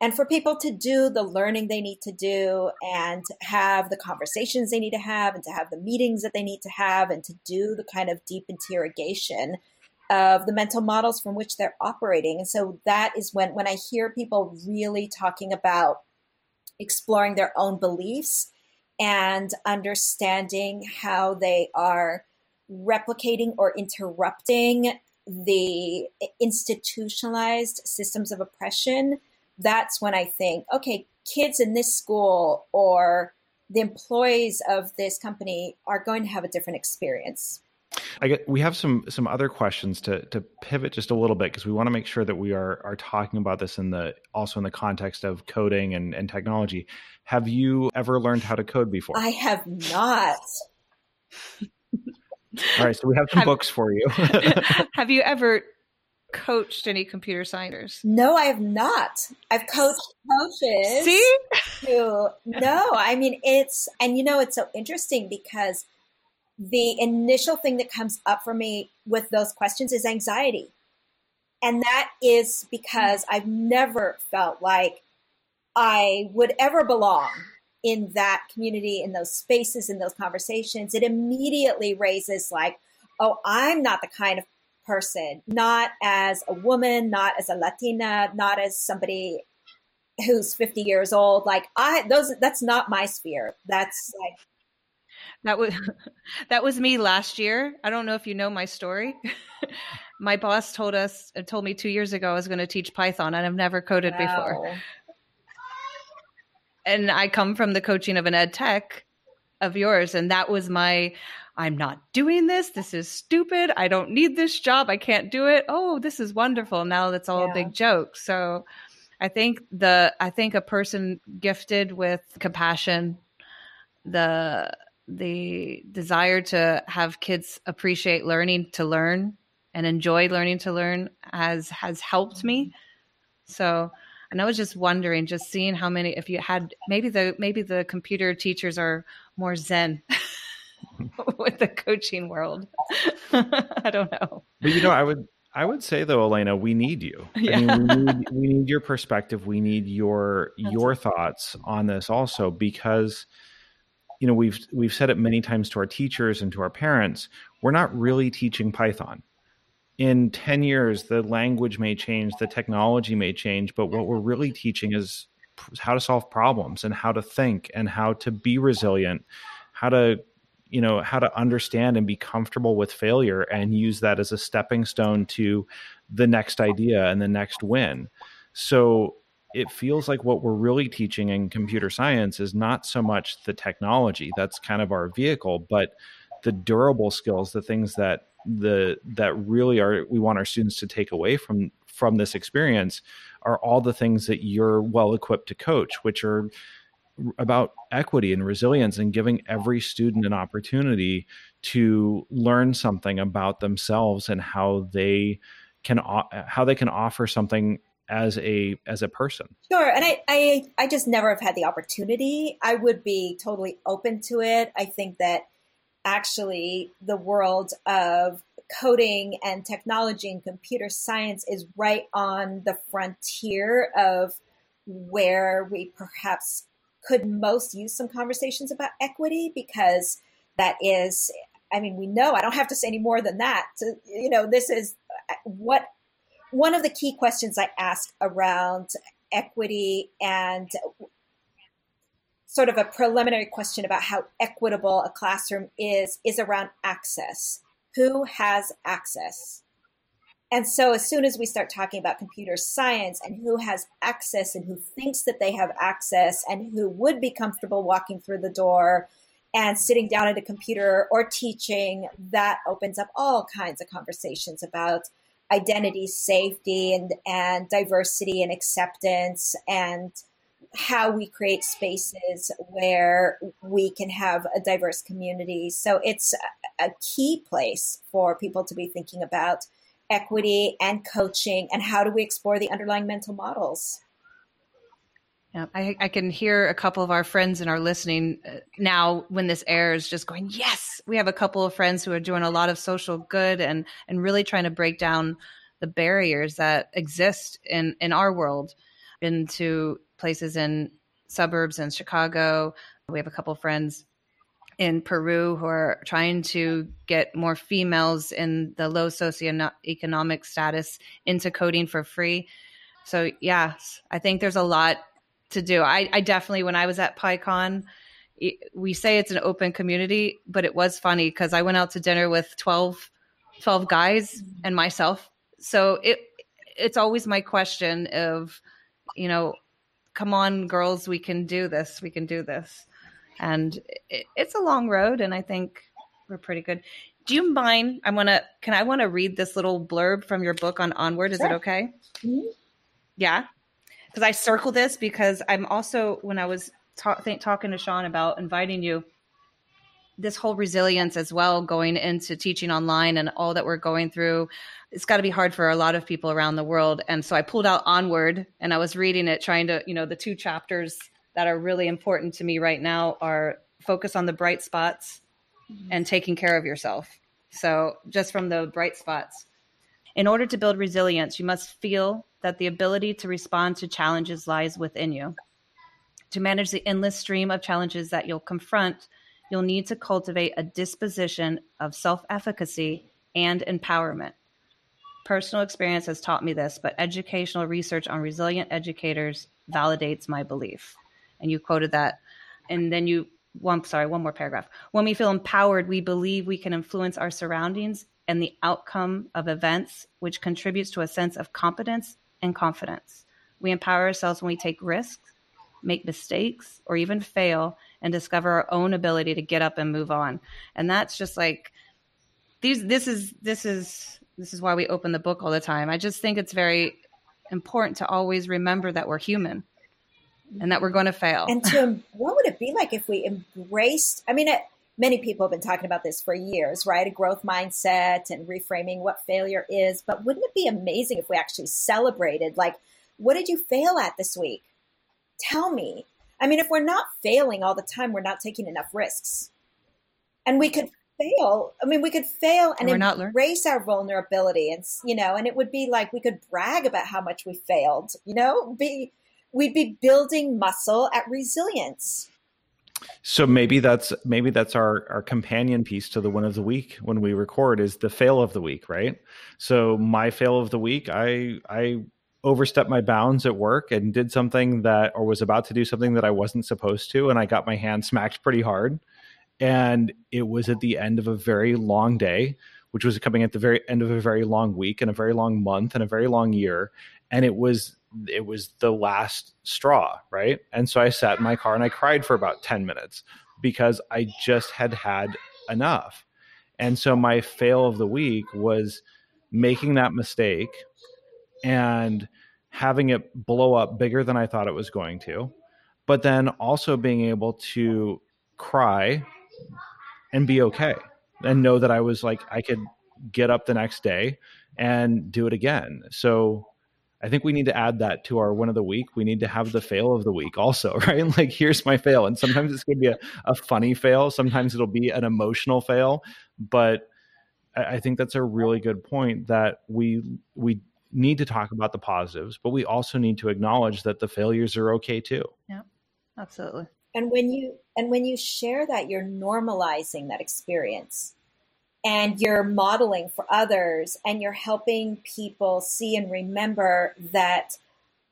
And for people to do the learning they need to do and have the conversations they need to have and to have the meetings that they need to have and to do the kind of deep interrogation of the mental models from which they're operating. And so that is when when I hear people really talking about exploring their own beliefs and understanding how they are replicating or interrupting the institutionalized systems of oppression, that's when I think, okay, kids in this school or the employees of this company are going to have a different experience.
I get, we have some some other questions to to pivot just a little bit because we want to make sure that we are are talking about this in the also in the context of coding and, and technology. Have you ever learned how to code before?
I have not. [laughs]
All right, so we have some have, books for you. [laughs] [laughs]
have you ever coached any computer scientists?
No, I have not. I've coached coaches.
See?
Who, no, I mean, it's, and you know, it's so interesting because the initial thing that comes up for me with those questions is anxiety. And that is because I've never felt like I would ever belong in that community, in those spaces, in those conversations, it immediately raises like, oh, I'm not the kind of person, not as a woman, not as a Latina, not as somebody who's 50 years old. Like I, those, that's not my sphere. That's like,
that was [laughs] that was me last year. I don't know if you know my story. [laughs] my boss told us told me 2 years ago I was going to teach Python and I've never coded wow. before. And I come from the coaching of an ed tech of yours and that was my I'm not doing this. This is stupid. I don't need this job. I can't do it. Oh, this is wonderful. Now that's all yeah. a big joke. So I think the I think a person gifted with compassion, the the desire to have kids appreciate learning to learn and enjoy learning to learn has has helped me. Mm-hmm. So and I was just wondering, just seeing how many if you had maybe the maybe the computer teachers are more zen [laughs] with the coaching world. [laughs] I don't know.
But you know, I would I would say though, Elena, we need you. Yeah. I mean, we need, we need your perspective. We need your That's your thoughts on this also because you know we've we've said it many times to our teachers and to our parents. We're not really teaching Python. In 10 years, the language may change, the technology may change, but what we're really teaching is how to solve problems and how to think and how to be resilient, how to you know how to understand and be comfortable with failure and use that as a stepping stone to the next idea and the next win. So it feels like what we're really teaching in computer science is not so much the technology that's kind of our vehicle but the durable skills the things that the that really are we want our students to take away from from this experience are all the things that you're well equipped to coach which are about equity and resilience and giving every student an opportunity to learn something about themselves and how they can how they can offer something as a as a person.
Sure and I, I i just never have had the opportunity. I would be totally open to it. I think that actually the world of coding and technology and computer science is right on the frontier of where we perhaps could most use some conversations about equity because that is i mean we know i don't have to say any more than that you know this is uh, what one of the key questions i ask around equity and sort of a preliminary question about how equitable a classroom is is around access. Who has access? And so, as soon as we start talking about computer science and who has access and who thinks that they have access and who would be comfortable walking through the door and sitting down at a computer or teaching, that opens up all kinds of conversations about identity, safety, and, and diversity and acceptance and how we create spaces where we can have a diverse community. So it's a key place for people to be thinking about equity and coaching and how do we explore the underlying mental models
yeah, I, I, can hear a couple of our friends and our listening uh, now when this airs, just going, "Yes, we have a couple of friends who are doing a lot of social good and and really trying to break down the barriers that exist in in our world." Into places in suburbs in Chicago, we have a couple friends in Peru who are trying to get more females in the low socioeconomic status into coding for free. So, yes, I think there's a lot to do. I, I definitely, when I was at PyCon, we say it's an open community, but it was funny because I went out to dinner with 12, 12 guys and myself. So it it's always my question of, you know, come on, girls, we can do this. We can do this and it, it's a long road and i think we're pretty good do you mind i want to can i want to read this little blurb from your book on onward is sure. it okay mm-hmm. yeah because i circle this because i'm also when i was ta- think, talking to sean about inviting you this whole resilience as well going into teaching online and all that we're going through it's got to be hard for a lot of people around the world and so i pulled out onward and i was reading it trying to you know the two chapters that are really important to me right now are focus on the bright spots mm-hmm. and taking care of yourself. So, just from the bright spots, in order to build resilience, you must feel that the ability to respond to challenges lies within you. To manage the endless stream of challenges that you'll confront, you'll need to cultivate a disposition of self efficacy and empowerment. Personal experience has taught me this, but educational research on resilient educators validates my belief. And you quoted that. And then you, one, sorry, one more paragraph. When we feel empowered, we believe we can influence our surroundings and the outcome of events, which contributes to a sense of competence and confidence. We empower ourselves when we take risks, make mistakes, or even fail and discover our own ability to get up and move on. And that's just like these this is this is this is why we open the book all the time. I just think it's very important to always remember that we're human and that we're going to fail.
And to what would it be like if we embraced? I mean, it, many people have been talking about this for years, right? A growth mindset and reframing what failure is. But wouldn't it be amazing if we actually celebrated? Like, what did you fail at this week? Tell me. I mean, if we're not failing all the time, we're not taking enough risks. And we could fail. I mean, we could fail and, and embrace our vulnerability, and you know, and it would be like we could brag about how much we failed. You know, be we'd be building muscle at resilience.
So maybe that's maybe that's our our companion piece to the win of the week when we record is the fail of the week, right? So my fail of the week, I I overstepped my bounds at work and did something that or was about to do something that I wasn't supposed to and I got my hand smacked pretty hard. And it was at the end of a very long day which was coming at the very end of a very long week and a very long month and a very long year. And it was it was the last straw right? And so i sat in my car and i cried for about 10 minutes because i just had had enough. And so my fail of the week was making that mistake and having it blow up bigger than i thought it was going to but then also being able to cry and be okay and know that I was like I could get up the next day and do it again. So I think we need to add that to our win of the week. We need to have the fail of the week also, [laughs] right? Like here's my fail. And sometimes it's gonna be a, a funny fail, sometimes it'll be an emotional fail. But I, I think that's a really good point that we we need to talk about the positives, but we also need to acknowledge that the failures are okay too.
Yeah, absolutely
and when you and when you share that you're normalizing that experience and you're modeling for others and you're helping people see and remember that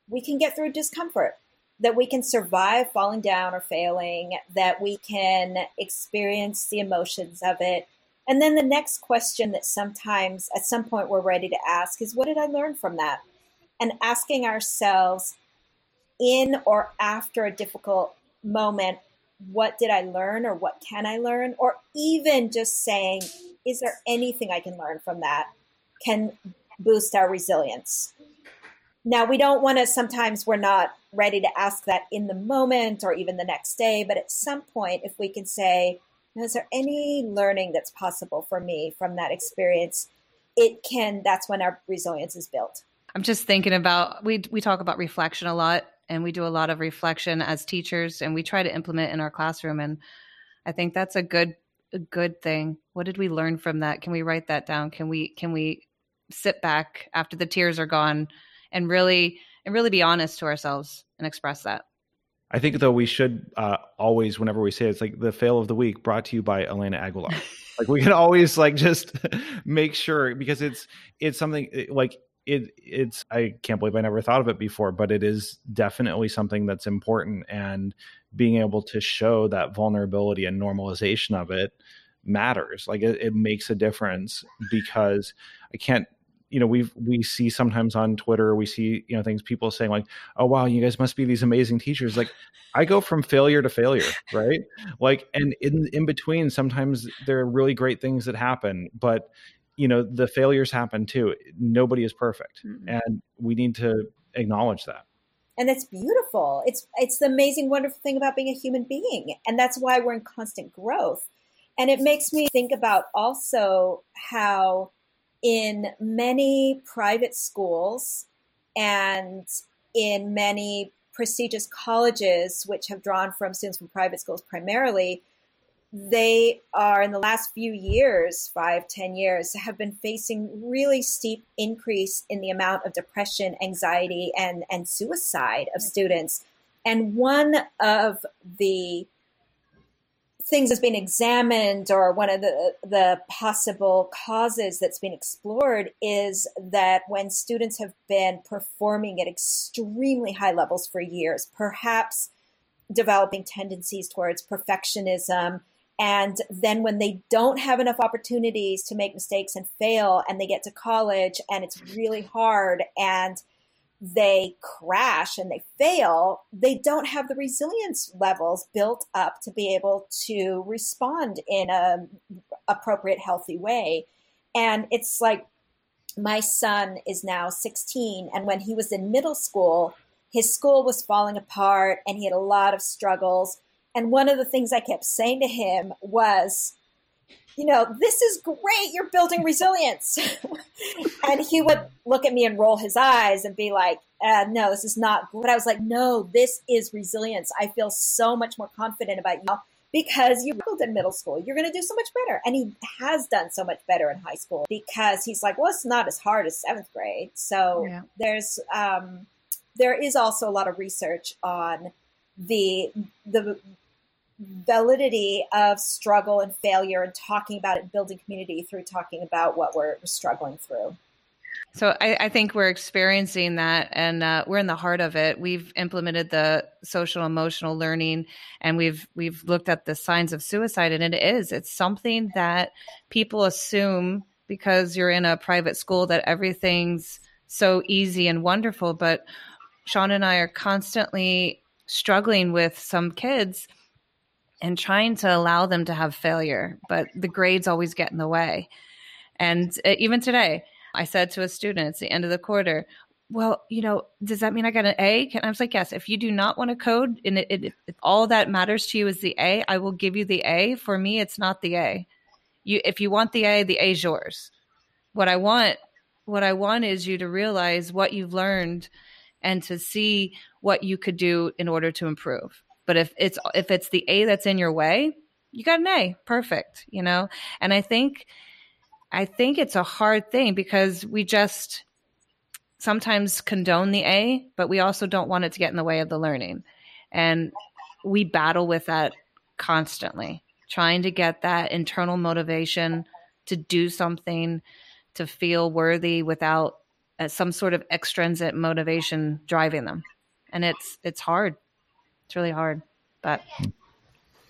we can get through discomfort that we can survive falling down or failing that we can experience the emotions of it and then the next question that sometimes at some point we're ready to ask is what did i learn from that and asking ourselves in or after a difficult moment, what did I learn or what can I learn? Or even just saying, is there anything I can learn from that? Can boost our resilience. Now, we don't want to, sometimes we're not ready to ask that in the moment or even the next day, but at some point, if we can say, is there any learning that's possible for me from that experience? It can, that's when our resilience is built.
I'm just thinking about, we, we talk about reflection a lot and we do a lot of reflection as teachers and we try to implement in our classroom and i think that's a good a good thing what did we learn from that can we write that down can we can we sit back after the tears are gone and really and really be honest to ourselves and express that
I think though we should uh, always, whenever we say it, it's like the fail of the week brought to you by Elena Aguilar. [laughs] like we can always like just [laughs] make sure because it's it's something like it it's I can't believe I never thought of it before, but it is definitely something that's important and being able to show that vulnerability and normalization of it matters. Like it, it makes a difference because I can't you know we we see sometimes on twitter we see you know things people saying like oh wow you guys must be these amazing teachers. Like i go from failure to failure right? Like and in in between sometimes there are really great things that happen but you know the failures happen too. Nobody is perfect mm-hmm. and we need to acknowledge that.
And it's beautiful. It's it's the amazing wonderful thing about being a human being and that's why we're in constant growth. And it makes me think about also how in many private schools and in many prestigious colleges which have drawn from students from private schools primarily they are in the last few years five ten years have been facing really steep increase in the amount of depression anxiety and and suicide of students. And one of the things that's been examined or one of the the possible causes that's been explored is that when students have been performing at extremely high levels for years perhaps developing tendencies towards perfectionism and then when they don't have enough opportunities to make mistakes and fail and they get to college and it's really hard and they crash and they fail, they don't have the resilience levels built up to be able to respond in a appropriate, healthy way. And it's like my son is now 16, and when he was in middle school, his school was falling apart and he had a lot of struggles. And one of the things I kept saying to him was, you know, this is great. You're building resilience. [laughs] and he would look at me and roll his eyes and be like, uh, no, this is not. But I was like, no, this is resilience. I feel so much more confident about you because you built in middle school. You're going to do so much better. And he has done so much better in high school because he's like, well, it's not as hard as seventh grade. So yeah. there's, um, there is also a lot of research on the, the, validity of struggle and failure and talking about it building community through talking about what we're, struggling through.
So I, I, think we're experiencing that, and uh, we're in the heart of it. We've implemented the social emotional learning, and we've we've looked at the signs of suicide, and it is it's something that people assume because you're in a private school that everything's so easy and wonderful. But Sean and I are constantly struggling with some kids and trying to allow them to have failure, but the grades always get in the way. And uh, even today, I said to a student at the end of the quarter, well, you know, does that mean I got an A? And I was like, yes. If you do not want to code and it, it, if all that matters to you is the A, I will give you the A. For me, it's not the A. You, if you want the A, the A is yours. What I want, what I want is you to realize what you've learned and to see what you could do in order to improve. But if it's if it's the A that's in your way, you got an A. Perfect, you know? And I think I think it's a hard thing because we just sometimes condone the A, but we also don't want it to get in the way of the learning. And we battle with that constantly, trying to get that internal motivation to do something, to feel worthy without uh, some sort of extrinsic motivation driving them. And it's it's hard. It's really hard, but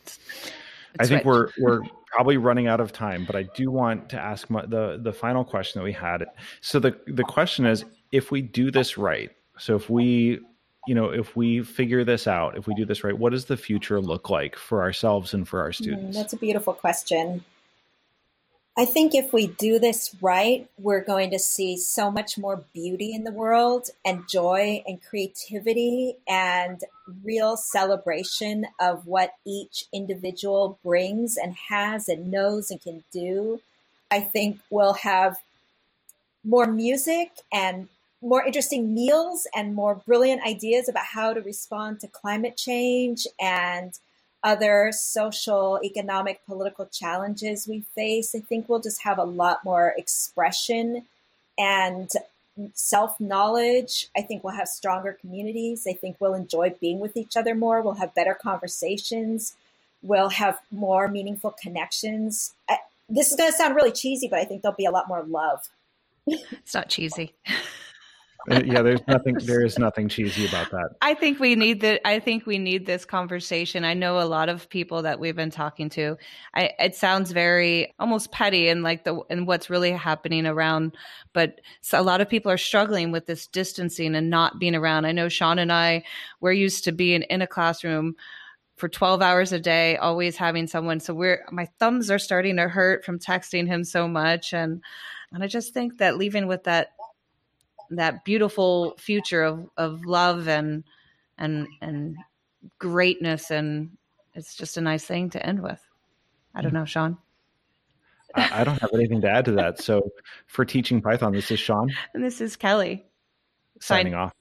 it's, it's I think we're we're probably running out of time, but I do want to ask my, the the final question that we had. So the the question is, if we do this right, so if we you know if we figure this out, if we do this right, what does the future look like for ourselves and for our mm, students?
Mm, that's a beautiful question. I think if we do this right, we're going to see so much more beauty in the world and joy and creativity and real celebration of what each individual brings and has and knows and can do. I think we'll have more music and more interesting meals and more brilliant ideas about how to respond to climate change and other social, economic, political challenges we face, I think we'll just have a lot more expression and self knowledge. I think we'll have stronger communities. I think we'll enjoy being with each other more. We'll have better conversations. We'll have more meaningful connections. I, this is going to sound really cheesy, but I think there'll be a lot more love.
It's not cheesy. [laughs]
Uh, yeah there's [laughs] nothing there is nothing cheesy about that.
I think we need the i think we need this conversation. I know a lot of people that we've been talking to. I, it sounds very almost petty and like the and what's really happening around but a lot of people are struggling with this distancing and not being around. I know sean and i we're used to being in a classroom for 12 hours a day always having someone. So we're my thumbs are starting to hurt from texting him so much. And and i just think that leaving with that that beautiful future of of love and and and greatness and it's just a nice thing to end with. I don't mm. know, Sean.
I don't have anything to add to that. So for teaching Python, this is Sean.
And [laughs] this is Kelly.
Signing Sign- off.